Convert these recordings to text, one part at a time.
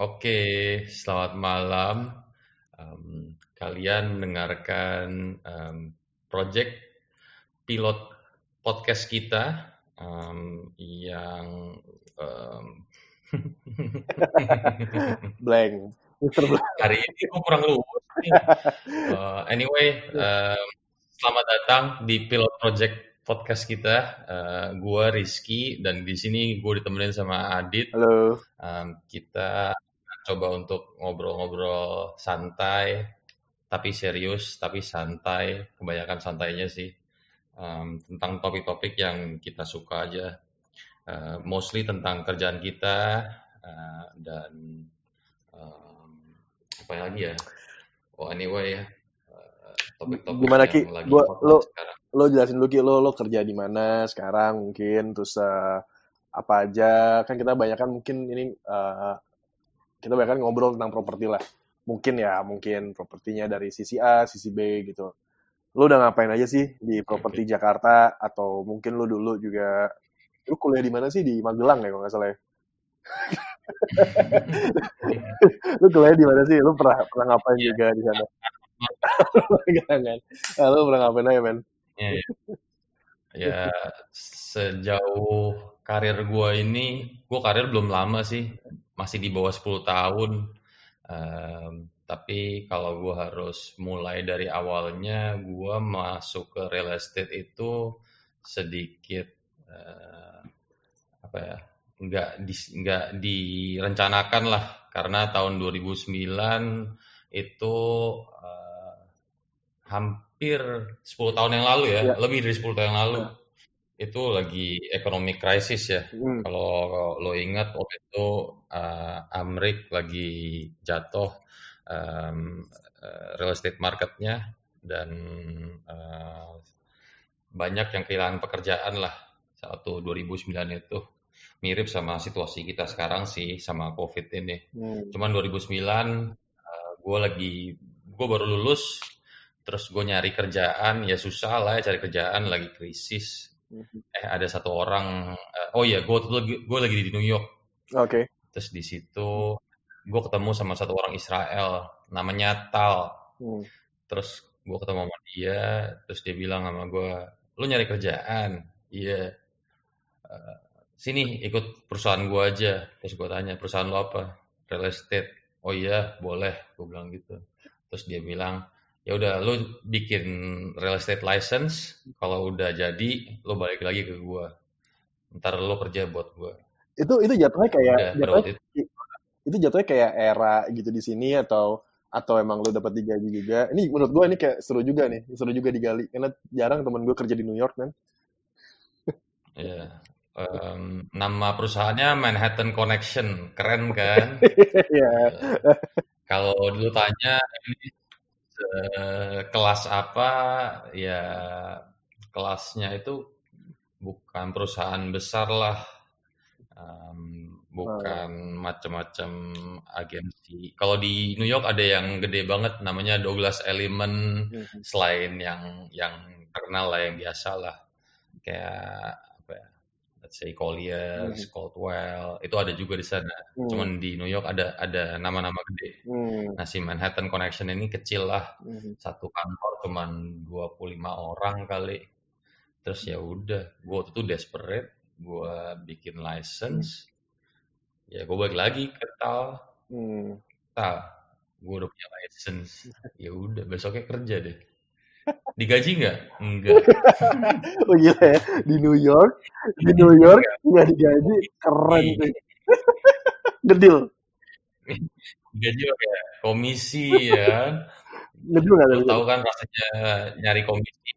Oke, selamat malam. Um, kalian mendengarkan um, project pilot podcast kita um, yang um, blank. Hari ini gue kurang luwes. Uh, anyway, um, selamat datang di pilot project podcast kita. Uh, gua Rizky dan di sini gue ditemenin sama Adit. Halo. Um, kita coba untuk ngobrol-ngobrol santai, tapi serius, tapi santai. Kebanyakan santainya sih um, tentang topik-topik yang kita suka aja. Uh, mostly tentang kerjaan kita uh, dan um, apa lagi ya? Oh anyway ya. topik-topik Gimana Ki? yang lagi Gua, lo, sekarang. lo jelasin dulu Ki, lo, lo kerja di mana sekarang mungkin, terus eh, apa aja, kan kita banyak kan mungkin ini, eh, kita banyak kan ngobrol tentang properti lah. Mungkin ya, mungkin propertinya dari sisi A, sisi B gitu. Lo udah ngapain aja sih di properti Jakarta, atau mungkin lo dulu juga, lo kuliah di mana sih? Di Magelang ya kalau nggak salah ya? lo kuliah di mana sih? Lo pernah, pernah ngapain Iya. juga di sana? Magelang kan? Ah, lo pernah ngapain aja men? Iya, iya. Ya, sejauh karir gua ini, gua karir belum lama sih, masih di bawah 10 tahun. Em, tapi kalau gua harus mulai dari awalnya, gua masuk ke real estate itu sedikit eh, apa ya, nggak di, nggak direncanakan lah, karena tahun 2009 itu eh, hampir 10 tahun yang lalu ya, Ya. lebih dari 10 tahun yang lalu. Itu lagi economic crisis ya. Hmm. Kalau lo ingat waktu itu eh, Amrik lagi jatuh eh, real estate marketnya dan eh, banyak yang kehilangan pekerjaan lah. Satu 2009 itu mirip sama situasi kita sekarang sih sama COVID ini. Hmm. Cuman 2009 gue lagi gue baru lulus terus gue nyari kerjaan ya susah lah ya cari kerjaan lagi krisis. Eh ada satu orang eh, oh iya gue gue lagi di New York. Oke. terus di situ gue ketemu sama satu orang Israel namanya Tal. Hmm. terus gue ketemu sama dia terus dia bilang sama gue lu nyari kerjaan? Iya. Eh, sini ikut perusahaan gue aja. Terus gue tanya perusahaan lo apa? Real estate. Oh iya boleh gue bilang gitu. Terus dia bilang ya udah lu bikin real estate license kalau udah jadi lu balik lagi ke gue ntar lu kerja buat gue Itu itu jatuhnya kayak udah jatuhnya itu. itu jatuhnya kayak era gitu di sini atau atau emang lu dapat digaji juga. Ini menurut gua ini kayak seru juga nih, seru juga digali. Karena jarang temen gue kerja di New York kan. ya Em, nama perusahaannya Manhattan Connection. Keren kan? Iya. Eh, kalau dulu tanya ini eh, kelas apa? Ya kelasnya itu bukan perusahaan besar lah. Em, bukan macam-macam agensi. Kalau di New York ada yang gede banget namanya Douglas Elliman. Mhm. selain yang yang terkenal lah yang biasa lah. Kayak ya let's say Colliers, Mhm. Caldwell itu ada juga di sana Hmm. cuman di New York ada ada nama-nama gede Hmm. Nah, si Manhattan Connection ini kecil lah. Mhm. Satu kantor cuman 25 orang kali. Terus ya udah, gue waktu itu desperate, gue bikin license. Ya gue balik lagi ke Tal. Hmm. Tal, gue udah punya license. Ya udah, besoknya kerja deh. Digaji nggak? Enggak. Oh gila ya, di New York, di New York nggak digaji, keren Iya. sih. Ngedil, Digaji pakai komisi ya. kan. ngedil nggak tahu kan rasanya nyari komisi.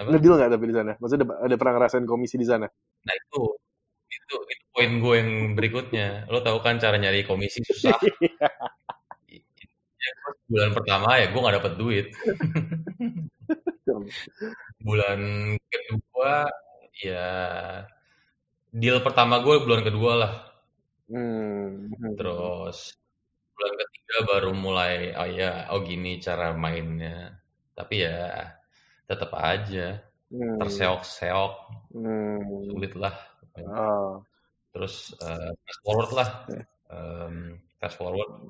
Apa? ngedil nggak tapi di sana? Maksudnya ada, ada pernah ngerasain komisi di sana? Nah itu, itu, itu poin gue yang berikutnya. Lo tahu kan cara nyari komisi susah. Ya, gue bulan pertama ya gue nggak dapet duit. Bulan kedua ya deal pertama gue bulan kedua lah. Hmm. Terus bulan ketiga baru mulai oh ya oh gini cara mainnya. Tapi ya tetap aja Hmm. terseok-seok Hmm. sulit lah. Oh. Terus fast forward lah. Em, fast forward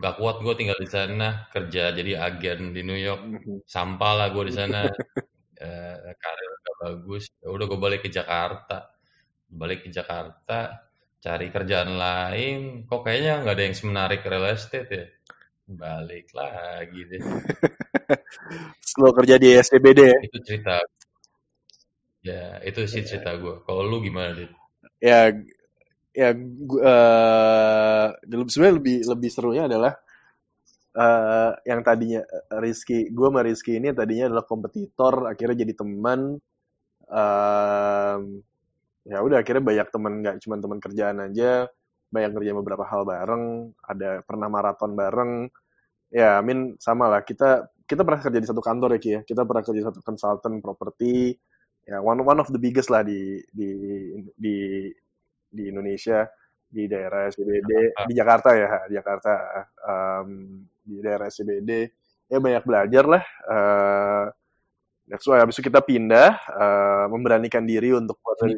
gak kuat gue tinggal di sana kerja jadi agen di New York. Mhm. sampah lah gue di sana. Eh, karir gak bagus. Ya udah gue balik ke Jakarta. Balik ke Jakarta cari kerjaan lain. Kok kayaknya nggak ada yang semenarik real estate ya? Balik lagi deh. Lo kerja di SCBD ya? itu cerita. Ya itu sih cerita gue kalau lu gimana dit? Ya, ya eh, sebenarnya lebih lebih serunya adalah eh, yang tadinya eh, Rizky, gue sama Rizky ini tadinya adalah kompetitor, akhirnya jadi teman. Em, ya udah akhirnya banyak teman nggak cuma teman kerjaan aja, banyak kerja beberapa hal bareng, ada pernah maraton bareng. Ya, Amin sama lah. Kita kita pernah kerja di satu kantor ya Ki ya. Kita pernah kerja di satu consultant property. Ya, one one of the biggest lah di di di di Indonesia di daerah SCBD Ah, di Jakarta ya di Jakarta Em, di daerah SCBD ya banyak belajar lah Eh, that's why habis itu kita pindah eh, memberanikan diri untuk dari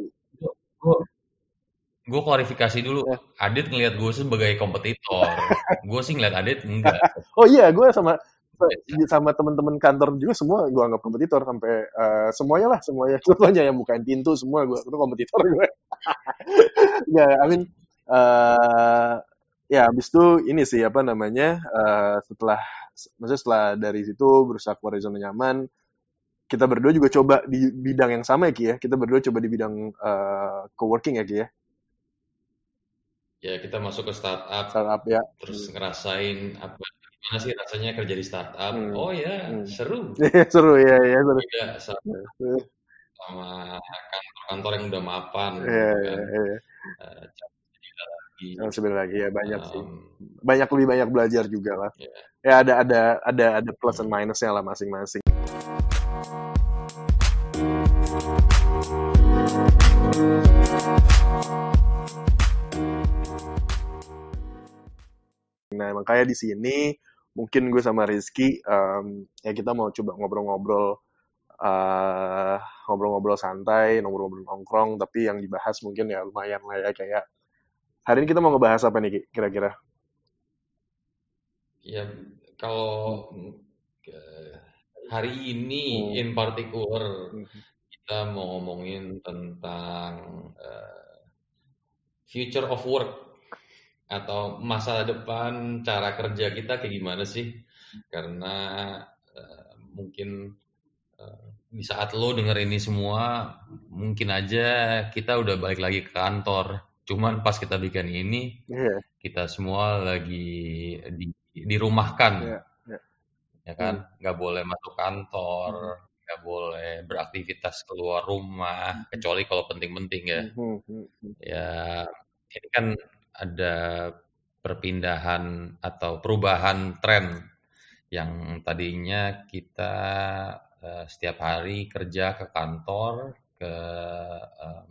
gue klarifikasi dulu ya. Adit ngelihat gue sebagai kompetitor gue sih ngeliat Adit enggak oh iya gue sama. Sama teman-teman kantor juga semua gue anggap kompetitor sampai eh, semuanya lah semuanya. Semuanya yang bukain pintu semua gue itu kompetitor gue ya I mean eh, ya habis itu ini sih apa namanya eh, setelah maksudnya setelah dari situ berusaha keluar dari zona nyaman kita berdua juga coba di bidang yang sama ya Ki ya. Kita berdua coba di bidang eh, co-working ya Ki ya. Ya kita masuk ke startup. Startup ya. Terus ngerasain apa gimana sih rasanya kerja di startup Hmm. oh ya Hmm. seru seru ya ya seru beda sama, sama kantor-kantor yang udah mapan ya gitu ya, kan ya. Eh, lagi Yang sebenarnya lagi ya banyak sih Em, banyak lebih banyak belajar juga lah ya. ya ada ada ada ada plus and Hmm. minusnya lah masing-masing nah makanya di sini mungkin gue sama Rizky em, ya kita mau coba ngobrol-ngobrol eh, ngobrol-ngobrol santai ngobrol-ngobrol nongkrong tapi yang dibahas mungkin ya lumayan lah ya kayak hari ini kita mau ngebahas apa nih Ki, kira-kira Ya, kalau hari ini Hmm. in particular Hmm. kita mau ngomongin tentang eh, future of work atau masa depan cara kerja kita kayak gimana sih? Karena eh, mungkin eh, di saat lo denger ini semua, mungkin aja kita udah balik lagi ke kantor. Cuman pas kita bikin ini, Iya, kita semua lagi di, dirumahkan iya, iya. ya kan Hmm. nggak boleh masuk kantor nggak boleh beraktivitas keluar rumah kecuali kalau penting-penting ya hmm. ya ini kan ada perpindahan atau perubahan tren yang tadinya kita eh, setiap hari kerja ke kantor ke em,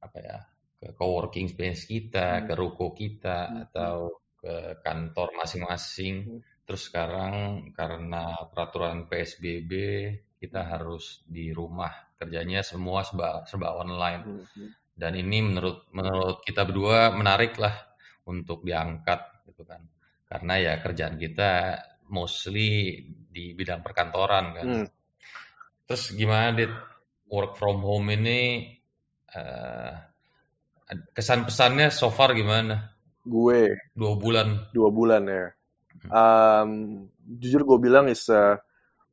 apa ya ke coworking space kita Hmm. ke ruko kita Hmm. atau ke kantor masing-masing Hmm. terus sekarang karena peraturan PSBB kita harus di rumah kerjanya semua serba, serba online Hmm, hmm. Dan ini menurut menurut kita berdua menarik lah untuk diangkat gitu kan. Karena ya kerjaan kita mostly di bidang perkantoran kan. Hmm. terus gimana dit? Work from home ini eh, kesan pesannya so far gimana? Gue. Dua bulan. Dua bulan ya. Um, jujur gue bilang is uh,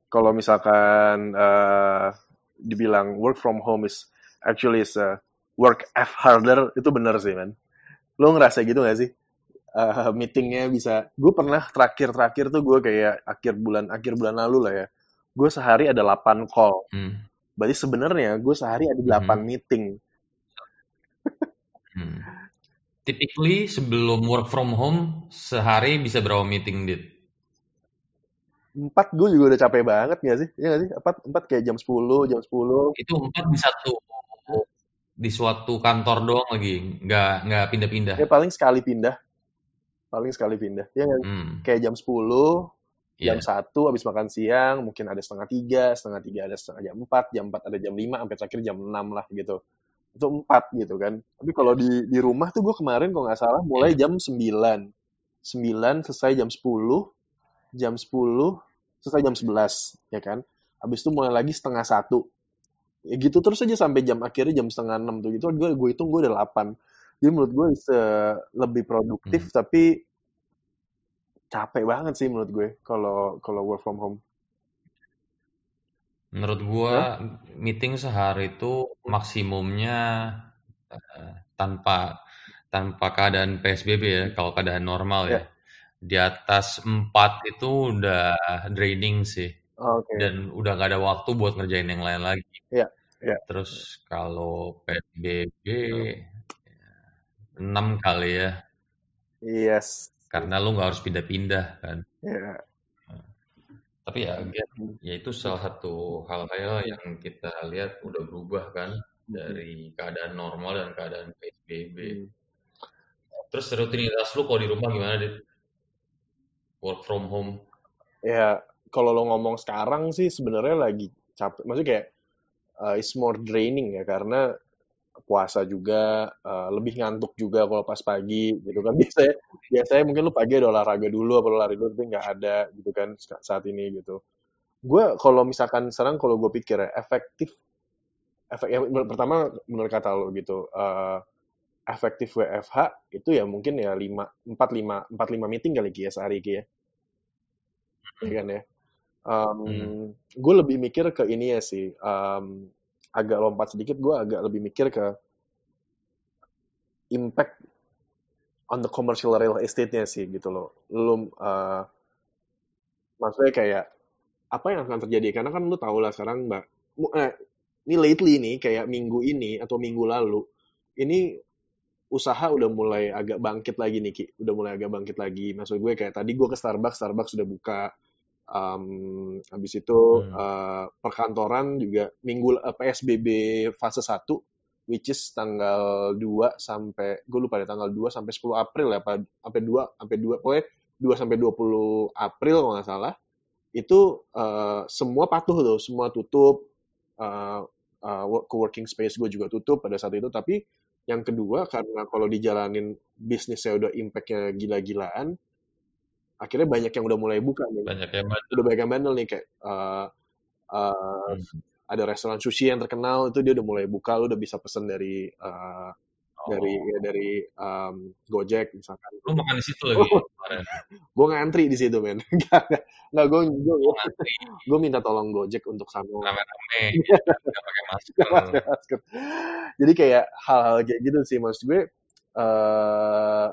kalau misalkan uh, dibilang work from home is actually is uh, work F harder itu bener sih man lo ngerasa gitu gak sih? Uh, meetingnya bisa gue pernah terakhir terakhir tuh gue kayak akhir bulan akhir bulan lalu lah ya gue sehari ada 8 call. Hmm, berarti sebenarnya gue sehari ada 8 meeting. Hmm. Typically sebelum work from home sehari bisa berapa meeting dit? empat gue juga udah capek banget gak sih? Ya gak sih? Empat empat kayak jam 10 jam 10 Itu empat di satu di suatu kantor doang lagi, nggak nggak pindah-pindah. ya paling sekali pindah paling sekali pindah ya? Hmm, kayak jam 10 iya. jam satu habis makan siang mungkin ada setengah tiga setengah tiga ada setengah jam empat jam empat ada jam lima sampai terakhir jam enam lah gitu itu empat gitu kan tapi kalau di di rumah tuh gue kemarin kalau nggak salah mulai Iya. jam 9 9 selesai jam 10 jam 10 selesai jam 11 ya kan habis itu mulai lagi setengah satu ya gitu terus aja sampai jam akhirnya jam setengah enam tuh gitu gue gue hitung gue udah 8 jadi menurut gue lebih produktif Hmm. tapi capek banget sih menurut gue kalau kalau work from home Menurut Hah? meeting sehari itu maksimumnya eh, tanpa tanpa keadaan PSBB ya, kalau keadaan normal ya ya. Di atas 4 itu udah draining sih. Oke Dan udah gak ada waktu buat ngerjain yang lain lagi. ya ya Terus kalau PSBB Hmm. 6 kali ya, yes karena lu nggak harus pindah-pindah kan. ya Tapi ya, again, Hmm. ya itu salah satu hal-hal yang kita lihat udah berubah kan dari keadaan normal dan keadaan PSBB. Hmm. Terus rutinitas lu kalau di rumah gimana, Dit? Work from home? ya kalau lo ngomong sekarang sih sebenarnya lagi capek. Maksudnya kayak uh, it's more draining ya karena puasa juga uh, lebih ngantuk juga kalau pas pagi gitu kan. Biasanya biasanya mungkin lu pagi ada olahraga dulu apa lari dulu tapi nggak ada gitu kan sa- saat ini gitu. Gue kalau misalkan sekarang kalau gue pikir ya efektif efek yang pertama menurut kata lo gitu uh, efektif WFH itu ya mungkin ya lima empat lima empat lima meeting kali ya sehari ya. Iya kan ya Hmm. gue lebih mikir ke ini ya sih um, agak lompat sedikit gue agak lebih mikir ke impact on the commercial real estate-nya sih gitu loh. Lu uh, maksudnya kayak apa yang akan terjadi? Karena kan lu tau lah sekarang mbak eh, ini lately nih kayak minggu ini atau minggu lalu ini usaha udah mulai agak bangkit lagi nih Ki. Udah mulai agak bangkit lagi. Maksud gue kayak tadi gue ke Starbucks Starbucks sudah buka um, habis itu Hmm. uh, perkantoran juga minggu eh, PSBB fase 1 which is tanggal 2 sampai gue lupa deh tanggal 2 sampai 10 April ya apa sampai 2 sampai 2 pokoknya 2 sampai 20 April kalau nggak salah itu uh, semua patuh tuh semua tutup uh, uh, work- co-working space gue juga tutup pada saat itu tapi yang kedua karena kalau dijalanin bisnisnya udah impactnya gila-gilaan akhirnya banyak yang udah mulai buka nih Banyak yang bandel. udah banyak yang bandel nih kayak uh, uh, Hmm. ada restoran sushi yang terkenal itu dia udah mulai buka lu udah bisa pesen dari uh, dari Oh. ya, dari um, Gojek misalkan Lu makan di situ lagi kemarin? gue ngantri di situ men nggak nggak gue gue gue minta tolong Gojek untuk sama rame-rame, nggak pakai masker. masker. Jadi kayak hal-hal kayak gitu sih maksud gue eh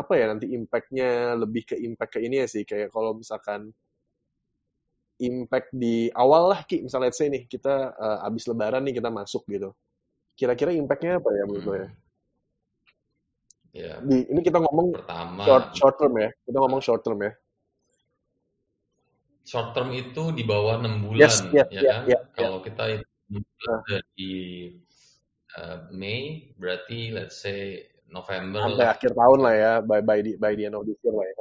apa ya nanti impactnya lebih ke impact ke ini ya sih. Kayak kalau misalkan impact di awal lah ki. Misalnya let's say nih kita eh, abis lebaran nih kita masuk gitu. Kira-kira impactnya apa ya menurut lo ya? Hmm. Ya, di ini kita ngomong pertama short short term ya. Kita ngomong short term ya. Short term itu di bawah enam yes bulan, yes ya ya kan? ya ya Kalau kita enam bulan Nah, dari uh, Mei, berarti let's say November sampai lah. akhir tahun lah ya by by the by the end of this year lah ya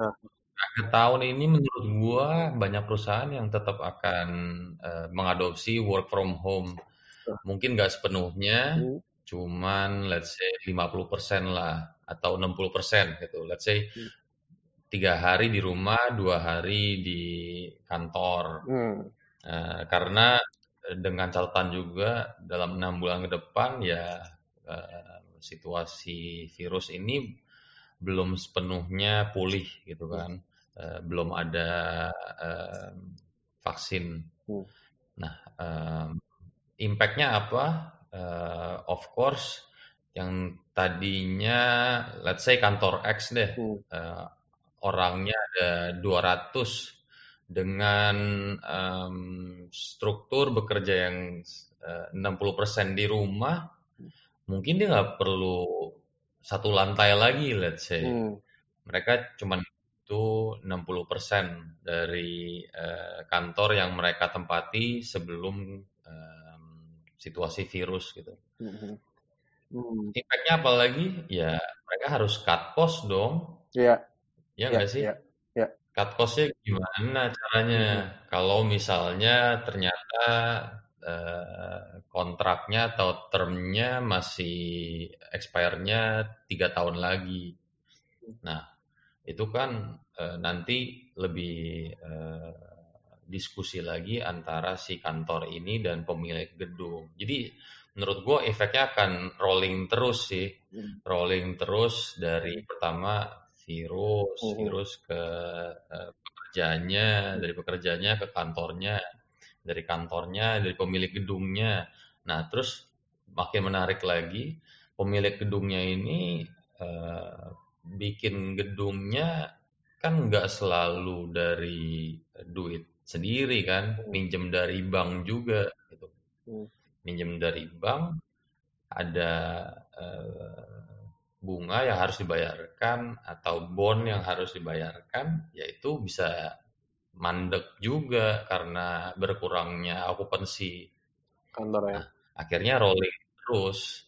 nah, Akhir tahun ini menurut gua banyak perusahaan yang tetap akan uh, mengadopsi work from home. nah, Mungkin nggak sepenuhnya, hmm, cuman let's say 50% lah atau 60% gitu. Let's say hmm, tiga hari di rumah, dua hari di kantor. hmm, Eh, karena dengan catatan juga dalam enam bulan ke depan ya eh, situasi virus ini belum sepenuhnya pulih gitu hmm, kan, Eh, belum ada eh, vaksin. hmm, Nah, eh, impact-nya apa? Eh, of course, yang tadinya let's say kantor X deh, hmm, eh, orangnya ada 200 dengan em, struktur bekerja yang eh, 60% di rumah, mungkin dia nggak perlu satu lantai lagi, let's say. hmm, Mereka cuma itu 60% dari eh, kantor yang mereka tempati sebelum em, situasi virus gitu. hmm, hmm. Impact-nya apa lagi? Ya mereka harus cut cost dong, ya ya ya nggak sih? ya ya Cut cost-nya gimana caranya? hmm, Kalau misalnya ternyata uh, kontraknya atau termnya masih expire-nya tiga tahun lagi. Nah, itu kan uh, nanti lebih uh, diskusi lagi antara si kantor ini dan pemilik gedung. Jadi menurut gue efeknya akan rolling terus sih, hmm. rolling terus dari pertama virus, hmm. virus ke uh, pekerjaannya, dari pekerjaannya ke kantornya, dari kantornya, dari pemilik gedungnya. Nah terus makin menarik lagi, pemilik gedungnya ini uh, bikin gedungnya kan nggak selalu dari duit sendiri kan, hmm. minjem dari bank juga gitu. Hmm. Minjem dari bank ada uh, bunga yang harus dibayarkan atau bond yang harus dibayarkan, yaitu bisa mandek juga karena berkurangnya okupansi kantor ya. Nah, akhirnya rolling terus.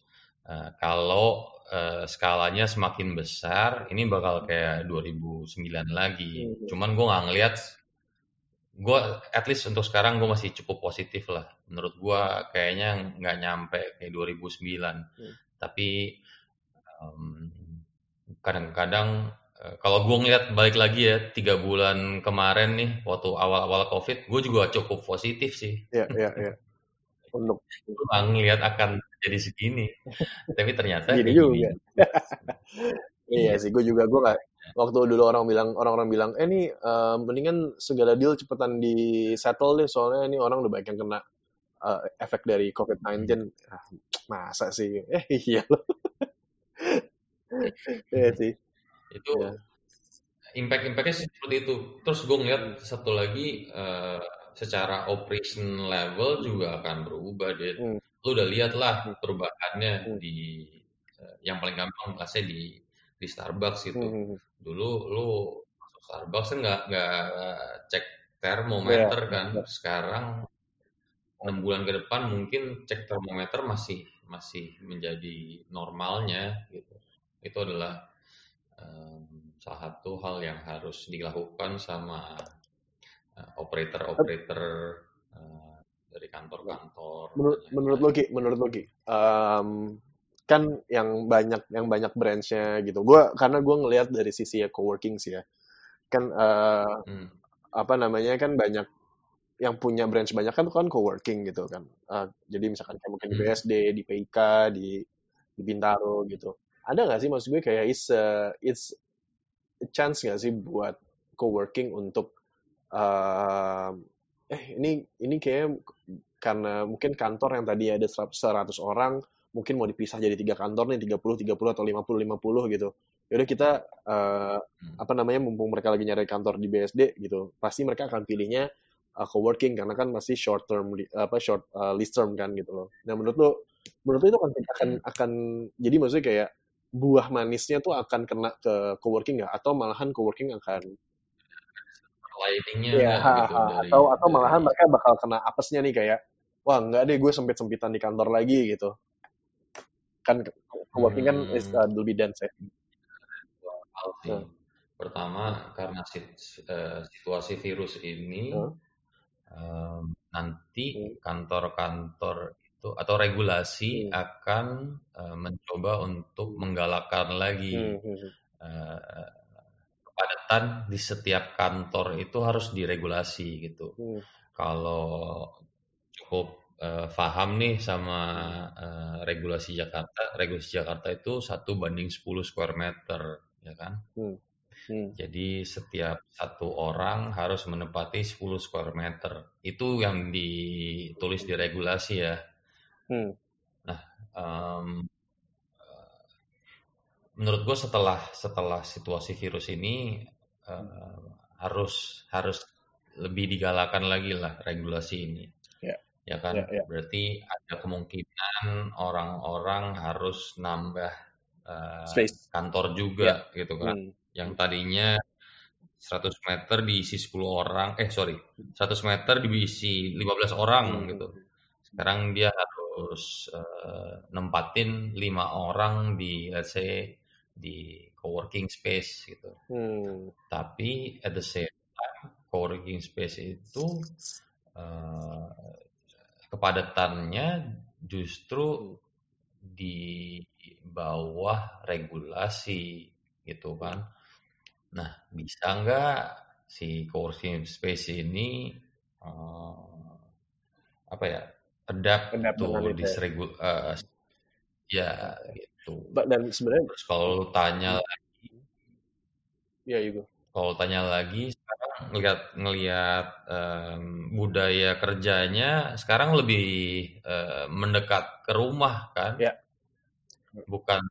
Uh, kalau uh, skalanya semakin besar, ini bakal kayak 2009 lagi. Hmm. Cuman gue nggak ngeliat gue at least untuk sekarang gue masih cukup positif lah menurut gue kayaknya nggak nyampe kayak 2009 hmm. tapi um, kadang-kadang kalau gue ngeliat balik lagi ya tiga bulan kemarin nih waktu awal-awal covid gue juga cukup positif sih. Iya iya iya. Untuk gue ngeliat akan jadi segini. Tapi ternyata gini juga. iya sih gue juga gue nggak waktu dulu orang bilang orang-orang bilang eh nih uh, mendingan segala deal cepetan di settle deh soalnya ini orang udah banyak yang kena uh, efek dari COVID-19 ah, masa sih? Eh iya loh. Iya sih itu ya. impact impactnya seperti itu terus gue ngeliat satu lagi uh, secara operation level juga akan berubah deh hmm. lu udah lihat lah hmm. perubahannya hmm. di uh, yang paling gampang pasti di di Starbucks gitu. Hmm. hmm, hmm. Dulu lu masuk Starbucks kan nggak nggak cek termometer yeah. kan. Sekarang enam bulan ke depan mungkin cek termometer masih masih menjadi normalnya gitu. Itu adalah um, salah satu hal yang harus dilakukan sama uh, operator-operator uh, dari kantor-kantor. Menurut, menurut Loki, menurut Loki, um, kan yang banyak yang banyak branchnya gitu. Gue karena gue ngelihat dari sisi ya coworking sih ya, kan uh, hmm. apa namanya kan banyak yang punya branch banyak kan kan coworking gitu kan. Uh, jadi misalkan kayak mungkin di hmm. BSD, di PIK, di di Bintaro gitu. Ada nggak sih maksud gue kayak it's a, it's a chance nggak sih buat coworking untuk uh, eh ini ini kayak karena mungkin kantor yang tadi ada 100 orang mungkin mau dipisah jadi tiga kantor nih 30 30 atau 50 50 gitu. Yaudah kita uh, apa namanya mumpung mereka lagi nyari kantor di BSD gitu, pasti mereka akan pilihnya uh, co-working karena kan masih short term apa short uh, list term kan gitu loh. Nah menurut lo menurut lo itu akan akan akan jadi maksudnya kayak buah manisnya tuh akan kena ke co-working nggak atau malahan co-working akan lightingnya ya, gitu, dari, atau atau malahan mereka bakal kena apesnya nih kayak wah nggak deh gue sempit sempitan di kantor lagi gitu kan co-working kan hmm. is uh, lebih dense ya. Hmm. Pertama karena uh, situasi virus ini hmm. um, nanti kantor-kantor itu atau regulasi hmm. akan uh, mencoba untuk menggalakkan lagi hmm. uh, kepadatan di setiap kantor itu harus diregulasi gitu. Hmm. Kalau cukup uh, paham nih sama uh, regulasi Jakarta. Regulasi Jakarta itu satu banding 10 square meter, ya kan? Hmm. Hmm. Jadi setiap satu orang harus menempati 10 square meter. Itu yang ditulis di regulasi ya. Hmm. Nah, um, menurut gue setelah setelah situasi virus ini uh, harus harus lebih digalakan lagi lah regulasi ini ya kan? Ya, ya. Berarti ada kemungkinan orang-orang harus nambah uh, kantor juga ya. gitu kan. Hmm. Yang tadinya 100 meter diisi 10 orang, eh sorry, 100 meter diisi 15 orang hmm. gitu. Sekarang dia harus uh, nempatin 5 orang di let's say di coworking space gitu. Hmm. Tapi at the same time coworking space itu uh, kepadatannya justru di bawah regulasi gitu kan. Nah, bisa nggak si coworking space ini uh, apa ya adapt, Adapt to dengan itu this ya. uh, ya gitu. Dan sebenarnya Terus kalau lu tanya ya itu. kalau tanya lagi sekarang ngelihat ngelihat em, budaya kerjanya sekarang lebih eh, mendekat ke rumah kan Ya. bukan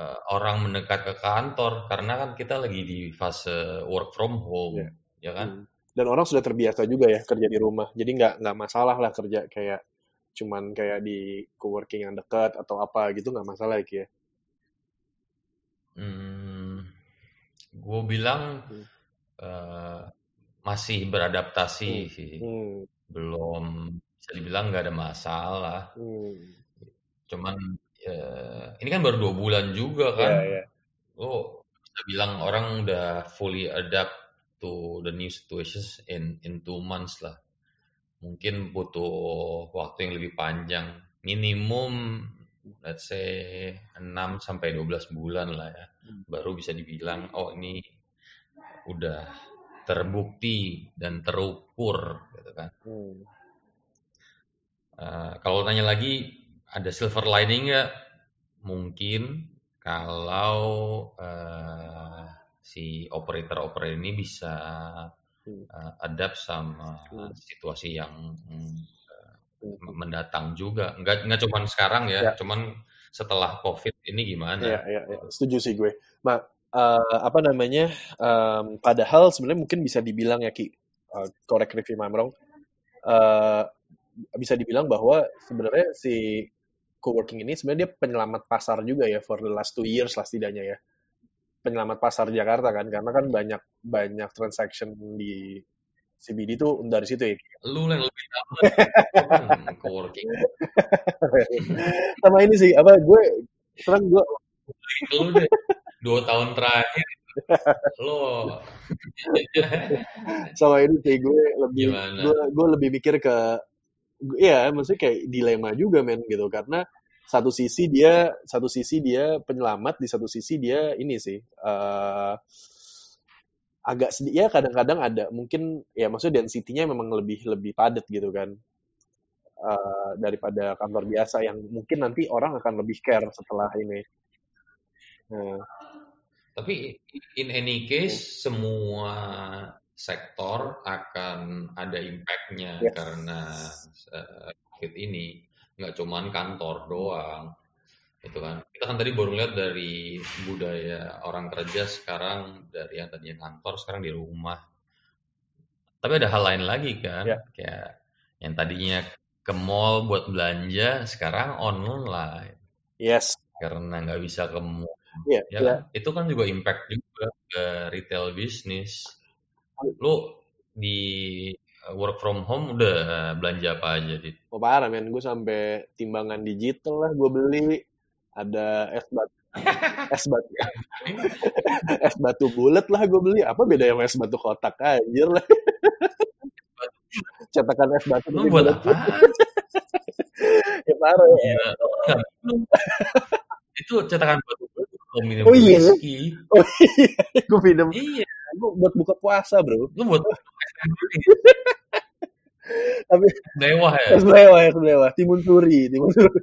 eh, orang mendekat ke kantor karena kan kita lagi di fase work from home Ya. ya kan Hmm. Dan orang sudah terbiasa juga ya kerja di rumah. Jadi nggak nggak masalah lah kerja kayak cuman kayak di coworking yang dekat atau apa gitu nggak masalah ya Ki ya. Hmm, gue bilang Hmm. eh, masih beradaptasi Hmm. sih Hmm. belum bisa dibilang nggak ada masalah Hmm. cuman ya, ini kan baru dua bulan juga Ya kan ya. lo bisa bilang orang udah fully adapt to the new situations in in two months lah mungkin butuh waktu yang lebih panjang minimum let's say 6 sampai 12 bulan lah ya Hmm. baru bisa dibilang oh ini udah terbukti dan terukur gitu kan Hmm. Eh, kalau tanya lagi ada silver lining nggak? Mungkin kalau eh, si operator-operator ini bisa eh, adapt sama Hmm. situasi yang Hmm. mendatang juga. Nggak nggak cuman sekarang ya, Ya. cuman setelah COVID ini gimana? iya, iya. Setuju sih gue. Ma, eh, apa namanya? em, padahal sebenarnya mungkin bisa dibilang ya Ki, eh, correct me if I'm wrong. bisa dibilang bahwa sebenarnya si coworking ini sebenarnya dia penyelamat pasar juga ya for the last two years lah setidaknya ya. Penyelamat pasar Jakarta kan, karena kan banyak banyak transaction di CBD tuh dari situ ya. Lu yang lebih tahu, kan coworking. Sama ini sih, apa gue sekarang gue Lu deh dua tahun terakhir lo sama ini sih gue lebih Gimana? gue gue lebih mikir ke ya maksudnya kayak dilema juga men gitu karena satu sisi dia satu sisi dia penyelamat di satu sisi dia ini sih eh agak sedih. Ya kadang-kadang ada mungkin ya maksudnya density-nya memang lebih lebih padat gitu kan. Eh, daripada kantor biasa yang mungkin nanti orang akan lebih care setelah ini. Nah, Tapi in any case semua sektor akan ada impact-nya Yes. karena COVID ini nggak cuman kantor doang itu kan kita kan tadi baru lihat dari budaya orang kerja sekarang dari yang tadinya kantor sekarang di rumah tapi ada hal lain lagi kan Ya. kayak yang tadinya ke mall buat belanja sekarang online yes karena nggak bisa ke mall Iya, ya iya. kan? Itu kan juga impact juga ke retail bisnis. Lu di work from home udah belanja apa aja, Dit? Oh parah men, gue sampai timbangan digital lah gue beli. Ada es batu, es batu, es batu bulat lah gue beli. Apa beda sama es batu kotak anjir lah. Cetakan es batu Lu buat bulat. apa? Ya parah ya. Nggak minum. Itu cetakan batu kalau minum Oh iya? Oh iya, gue minum. Iya, Gue buat buka puasa bro. lu buat. Tapi Mewah ya. mewah, es mewah. Timun suri, timun suri.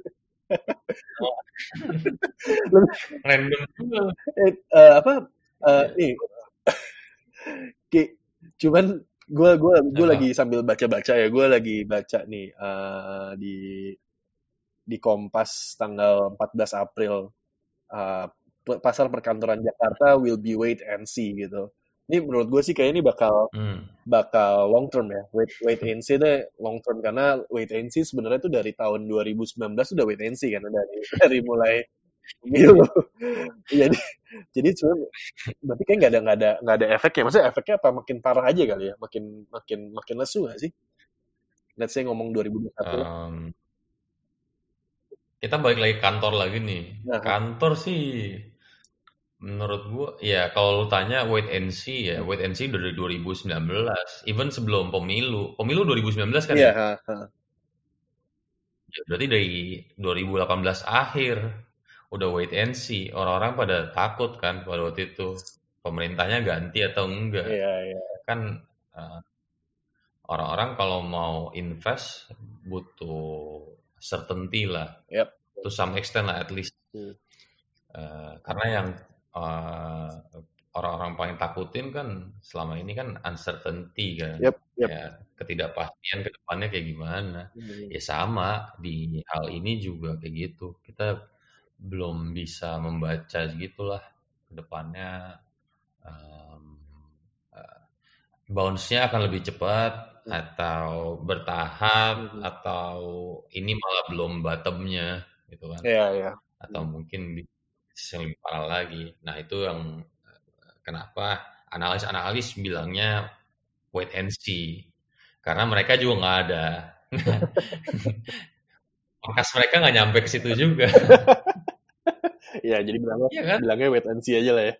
Random juga. Eh, eh, apa? Eh, nih, Ki, cuman gue gue gue lagi sambil baca-baca ya gue lagi baca nih eh, di di Kompas tanggal 14 April pe- pasar perkantoran Jakarta will be wait and see gitu. Ini menurut gue sih kayak ini bakal Hmm. bakal long term ya. Wait wait and see deh long term karena wait and see sebenarnya tuh dari tahun 2019 udah wait and see kan dari dari mulai pemilu. jadi jadi sebenarnya berarti kayak nggak ada nggak ada nggak ada efeknya. Maksudnya efeknya apa makin parah aja kali ya? Makin makin makin lesu nggak sih? Let's say ngomong 2021 lah. Um, kita balik lagi kantor lagi nih. Nah. Kantor sih menurut gua ya kalau lu tanya wait and see ya, wait and see dari 2019, even sebelum pemilu. Pemilu 2019 kan Iya, ya? ha, ha. Ya, berarti dari 2018 akhir udah wait and see. Orang-orang pada takut kan pada waktu itu pemerintahnya ganti atau enggak. Iya, iya. Kan uh, orang-orang kalau mau invest butuh certainty lah. Yep. To some extent lah at least. Hmm. Uh, karena yang uh, orang-orang paling takutin kan selama ini kan uncertainty kan. Yep, yep. Ya, ketidakpastian ke depannya kayak gimana. Hmm. Ya sama di hal ini juga kayak gitu. Kita belum bisa membaca gitulah ke depannya um, uh, bounce-nya akan lebih cepat hmm. atau bertahap hmm. atau ini malah belum bottomnya gitu kan. Yeah. Yeah. Atau hmm. Mungkin yang lebih parah lagi. Nah, itu yang kenapa analis-analis bilangnya wait and see. Karena mereka juga nggak ada. Pangkas mereka nggak nyampe ke situ juga. Iya, jadi bilangnya, ya kan? bilangnya wait and see aja lah ya.